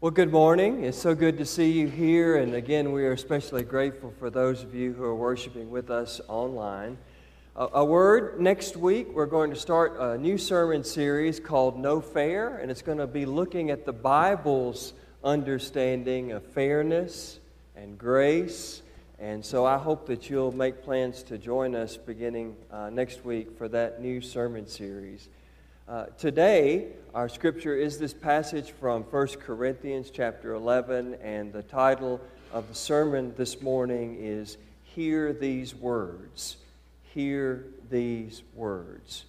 Well, good morning. It's so good to see you here. And again, we are especially grateful for those of you who are worshiping with us online. A, word next week, we're going to start a new sermon series called No Fair, and it's going to be looking at the Bible's understanding of fairness and grace. And so I hope that you'll make plans to join us beginning uh, next week for that new sermon series. Uh, today, our scripture is this passage from 1 Corinthians chapter 11, and the title of the sermon this morning is Hear These Words. Hear These Words.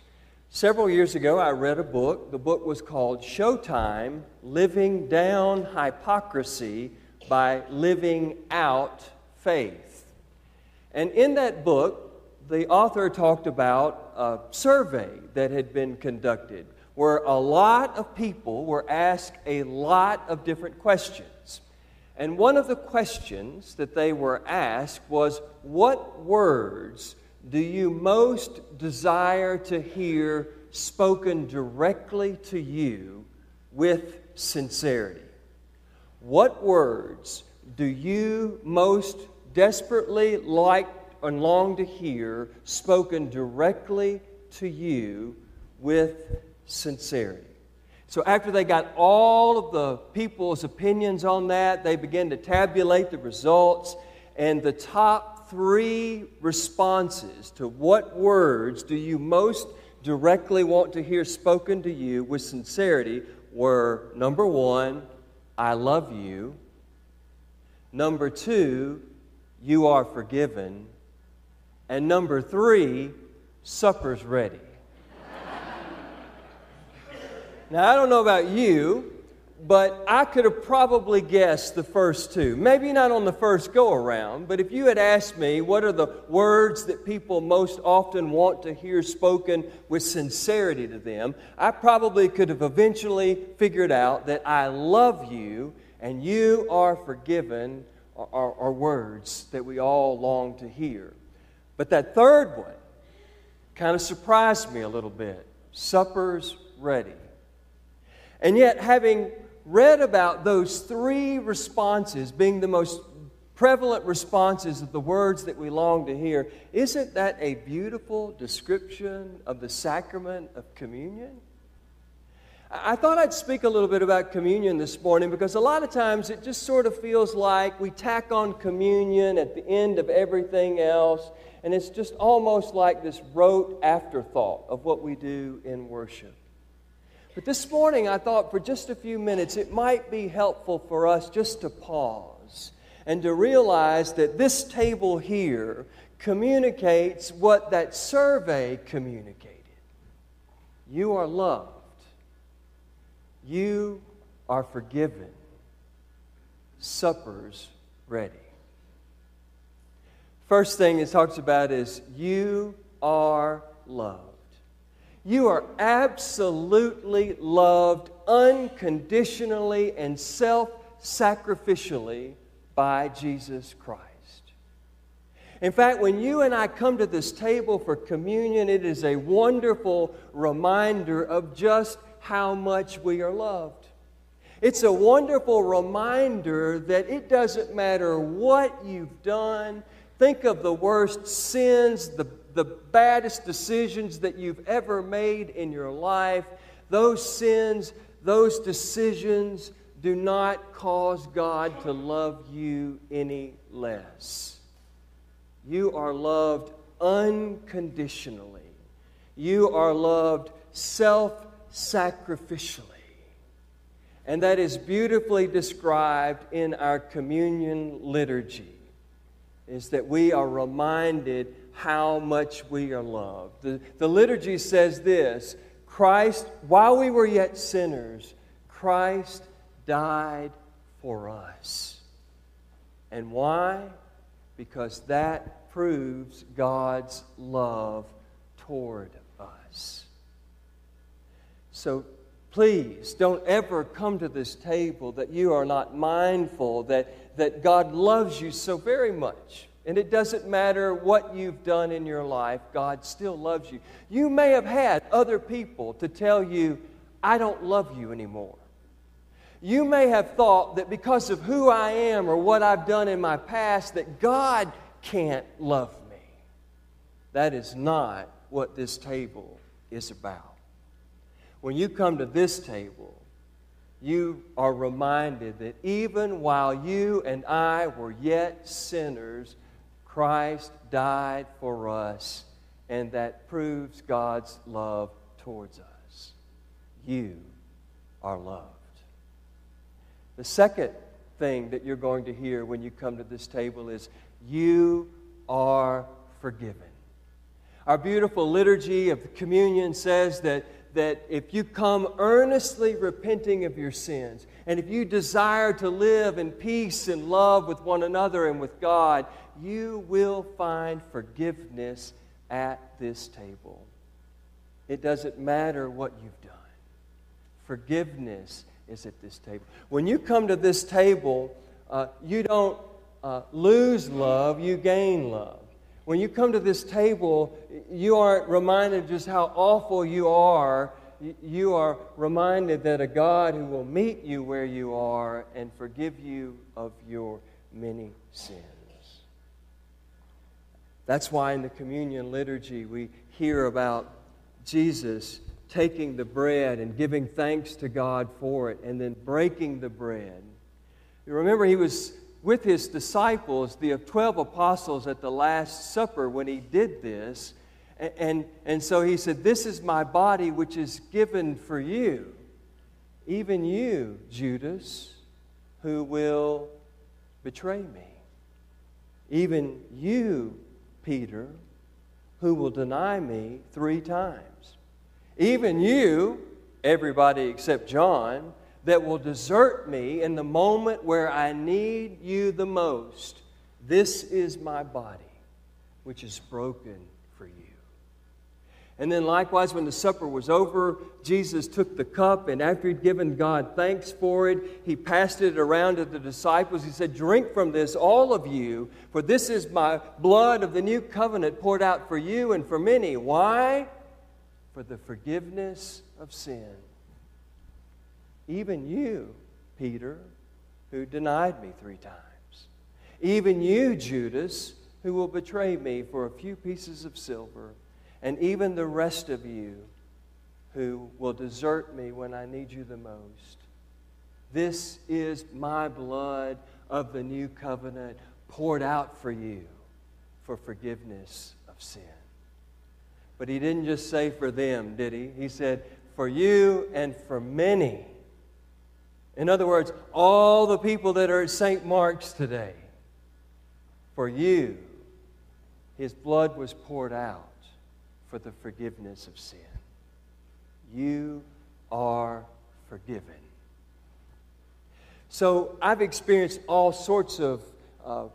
Several years ago, I read a book. The book was called Showtime Living Down Hypocrisy by Living Out Faith. And in that book, the author talked about a survey that had been conducted where a lot of people were asked a lot of different questions. And one of the questions that they were asked was What words do you most desire to hear spoken directly to you with sincerity? What words do you most desperately like and long to hear spoken directly to you with sincerity. So, after they got all of the people's opinions on that, they began to tabulate the results, and the top three responses to what words do you most directly want to hear spoken to you with sincerity were number one, I love you. Number two, you are forgiven. And number three, supper's ready. now, I don't know about you, but I could have probably guessed the first two. Maybe not on the first go around, but if you had asked me what are the words that people most often want to hear spoken with sincerity to them, I probably could have eventually figured out that I love you and you are forgiven are, are, words that we all long to hear. But that third one kind of surprised me a little bit. Supper's ready. And yet, having read about those three responses being the most prevalent responses of the words that we long to hear, isn't that a beautiful description of the sacrament of communion? I thought I'd speak a little bit about communion this morning because a lot of times it just sort of feels like we tack on communion at the end of everything else and it's just almost like this rote afterthought of what we do in worship. But this morning, I thought for just a few minutes, it might be helpful for us just to pause and to realize that this table here communicates what that survey communicated. You are loved, you are forgiven, supper's ready. First thing it talks about is you are loved. You are absolutely loved unconditionally and self sacrificially by Jesus Christ. In fact, when you and I come to this table for communion, it is a wonderful reminder of just how much we are loved. It's a wonderful reminder that it doesn't matter what you've done, Think of the worst sins, the, the baddest decisions that you've ever made in your life. Those sins, those decisions do not cause God to love you any less. You are loved unconditionally, you are loved self sacrificially. And that is beautifully described in our communion liturgy is that we are reminded how much we are loved. The, the liturgy says this Christ, while we were yet sinners, Christ died for us. And why? Because that proves God's love toward us. So please don't ever come to this table that you are not mindful that that God loves you so very much. And it doesn't matter what you've done in your life, God still loves you. You may have had other people to tell you, I don't love you anymore. You may have thought that because of who I am or what I've done in my past, that God can't love me. That is not what this table is about. When you come to this table, you are reminded that even while you and I were yet sinners, Christ died for us, and that proves God's love towards us. You are loved. The second thing that you're going to hear when you come to this table is you are forgiven. Our beautiful liturgy of the communion says that, that if you come earnestly repenting of your sins, and if you desire to live in peace and love with one another and with God, you will find forgiveness at this table. It doesn't matter what you've done, forgiveness is at this table. When you come to this table, uh, you don't uh, lose love, you gain love. When you come to this table, you aren't reminded just how awful you are. You are reminded that a God who will meet you where you are and forgive you of your many sins. That's why in the communion liturgy we hear about Jesus taking the bread and giving thanks to God for it and then breaking the bread. You remember he was with his disciples, the 12 apostles, at the Last Supper when he did this. And, and, and so he said, This is my body which is given for you. Even you, Judas, who will betray me. Even you, Peter, who will deny me three times. Even you, everybody except John, that will desert me in the moment where I need you the most. This is my body, which is broken for you. And then, likewise, when the supper was over, Jesus took the cup, and after he'd given God thanks for it, he passed it around to the disciples. He said, Drink from this, all of you, for this is my blood of the new covenant poured out for you and for many. Why? For the forgiveness of sin. Even you, Peter, who denied me three times. Even you, Judas, who will betray me for a few pieces of silver. And even the rest of you who will desert me when I need you the most. This is my blood of the new covenant poured out for you for forgiveness of sin. But he didn't just say for them, did he? He said, for you and for many in other words, all the people that are at St. Mark's today, for you, his blood was poured out for the forgiveness of sin. You are forgiven. So I've experienced all sorts of uh,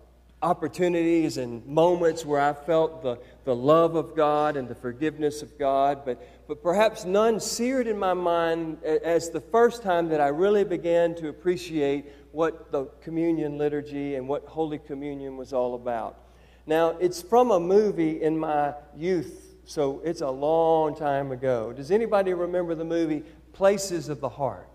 opportunities and moments where I felt the, the love of God and the forgiveness of God, but, but perhaps none seared in my mind as the first time that I really began to appreciate what the communion liturgy and what Holy Communion was all about. Now, it's from a movie in my youth, so it's a long time ago. Does anybody remember the movie Places of the Heart?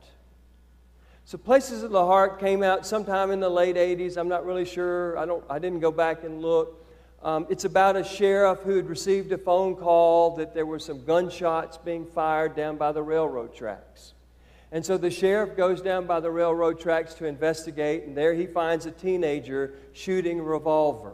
So Places of the Heart came out sometime in the late 80s. I'm not really sure. I, don't, I didn't go back and look. Um, it's about a sheriff who had received a phone call that there were some gunshots being fired down by the railroad tracks. And so the sheriff goes down by the railroad tracks to investigate, and there he finds a teenager shooting a revolver.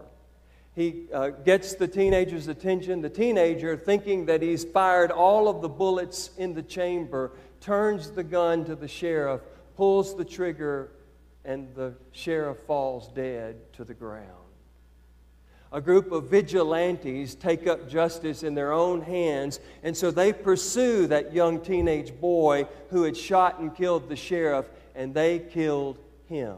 He uh, gets the teenager's attention. The teenager, thinking that he's fired all of the bullets in the chamber, turns the gun to the sheriff pulls the trigger, and the sheriff falls dead to the ground. A group of vigilantes take up justice in their own hands, and so they pursue that young teenage boy who had shot and killed the sheriff, and they killed him.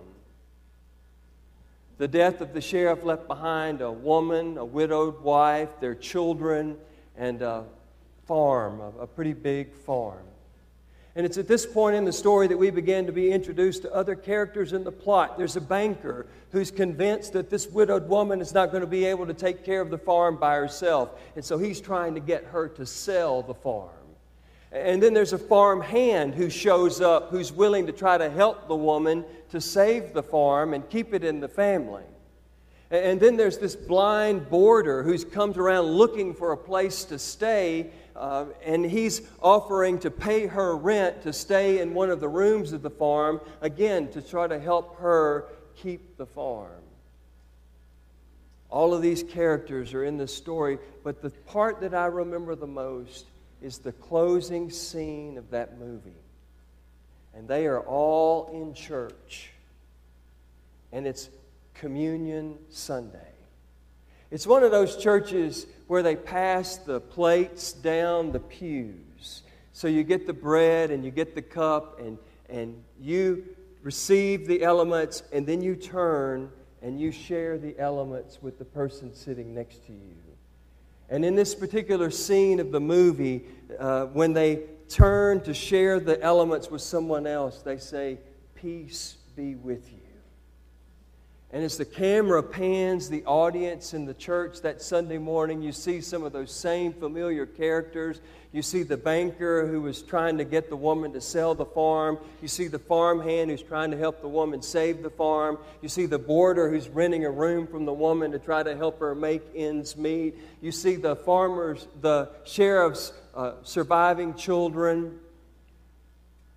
The death of the sheriff left behind a woman, a widowed wife, their children, and a farm, a pretty big farm. And it's at this point in the story that we begin to be introduced to other characters in the plot. There's a banker who's convinced that this widowed woman is not going to be able to take care of the farm by herself. And so he's trying to get her to sell the farm. And then there's a farm hand who shows up who's willing to try to help the woman to save the farm and keep it in the family. And then there's this blind boarder who comes around looking for a place to stay, uh, and he's offering to pay her rent to stay in one of the rooms of the farm, again, to try to help her keep the farm. All of these characters are in the story, but the part that I remember the most is the closing scene of that movie. And they are all in church. And it's Communion Sunday. It's one of those churches where they pass the plates down the pews. So you get the bread and you get the cup and, and you receive the elements and then you turn and you share the elements with the person sitting next to you. And in this particular scene of the movie, uh, when they turn to share the elements with someone else, they say, Peace be with you. And as the camera pans the audience in the church that Sunday morning, you see some of those same familiar characters. You see the banker who was trying to get the woman to sell the farm. You see the farmhand who's trying to help the woman save the farm. You see the boarder who's renting a room from the woman to try to help her make ends meet. You see the farmers, the sheriff's uh, surviving children.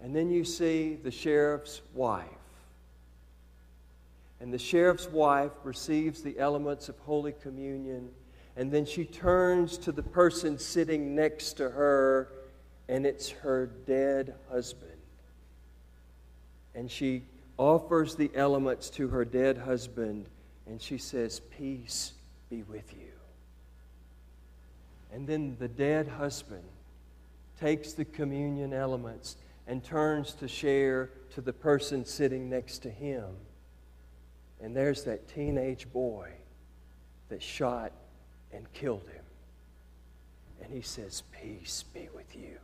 And then you see the sheriff's wife and the sheriff's wife receives the elements of Holy Communion. And then she turns to the person sitting next to her, and it's her dead husband. And she offers the elements to her dead husband, and she says, Peace be with you. And then the dead husband takes the communion elements and turns to share to the person sitting next to him. And there's that teenage boy that shot and killed him. And he says, Peace be with you.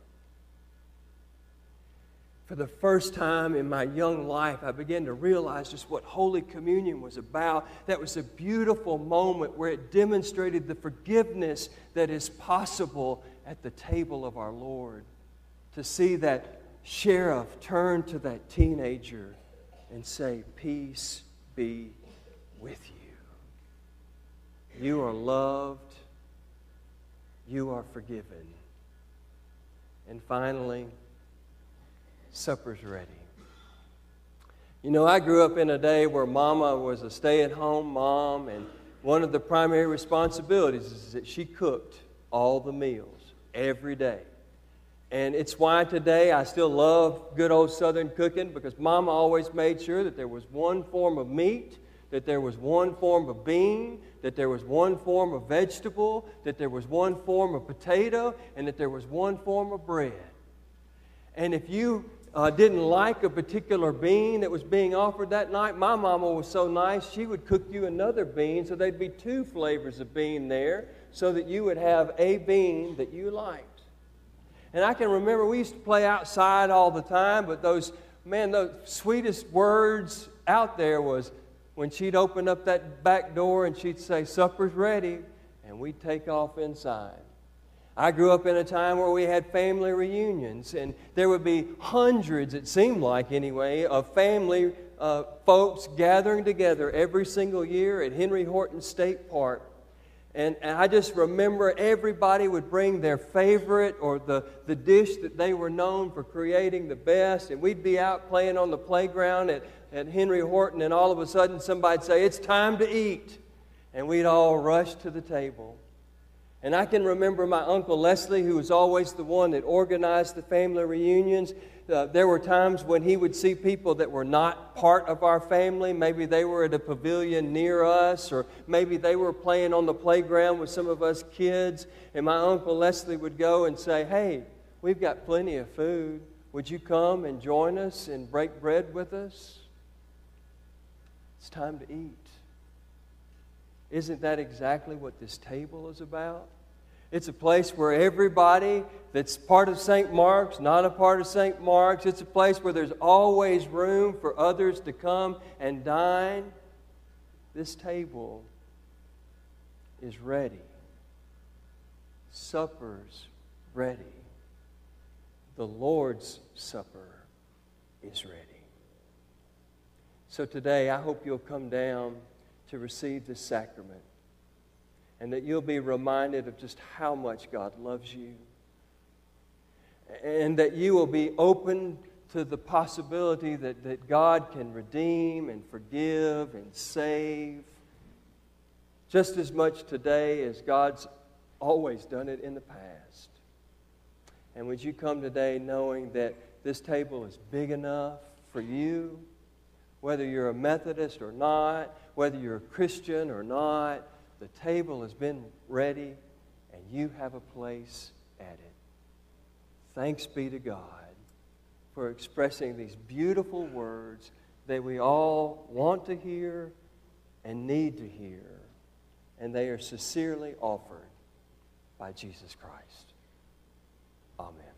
For the first time in my young life, I began to realize just what Holy Communion was about. That was a beautiful moment where it demonstrated the forgiveness that is possible at the table of our Lord. To see that sheriff turn to that teenager and say, Peace be with you. You are loved. You are forgiven. And finally, supper's ready. You know, I grew up in a day where mama was a stay at home mom, and one of the primary responsibilities is that she cooked all the meals every day. And it's why today I still love good old Southern cooking because Mama always made sure that there was one form of meat, that there was one form of bean, that there was one form of vegetable, that there was one form of potato, and that there was one form of bread. And if you uh, didn't like a particular bean that was being offered that night, my mama was so nice, she would cook you another bean so there'd be two flavors of bean there so that you would have a bean that you liked. And I can remember we used to play outside all the time, but those, man, the sweetest words out there was when she'd open up that back door and she'd say, Supper's ready, and we'd take off inside. I grew up in a time where we had family reunions, and there would be hundreds, it seemed like anyway, of family uh, folks gathering together every single year at Henry Horton State Park and, and, I just remember everybody would bring their favorite or the, the dish that they were known for creating the best. And we'd be out playing on the playground at, at Henry Horton, and all of a sudden somebody'd say, It's time to eat. And we'd all rush to the table. And I can remember my Uncle Leslie, who was always the one that organized the family reunions. Uh, there were times when he would see people that were not part of our family. Maybe they were at a pavilion near us, or maybe they were playing on the playground with some of us kids. And my Uncle Leslie would go and say, Hey, we've got plenty of food. Would you come and join us and break bread with us? It's time to eat. Isn't that exactly what this table is about? It's a place where everybody that's part of St. Mark's, not a part of St. Mark's, it's a place where there's always room for others to come and dine. This table is ready. Supper's ready. the Lord's Supper is ready. So today, I hope you'll come down to receive this sacrament and that you'll be reminded of just how much God loves you and that you will be open to the possibility that, that God can redeem and forgive and save just as much today as God's always done it in the past. And would you come today knowing that this table is big enough for you, whether you're a Methodist or not, whether you're a Christian or not, the table has been ready and you have a place at it. Thanks be to God for expressing these beautiful words that we all want to hear and need to hear, and they are sincerely offered by Jesus Christ. Amen.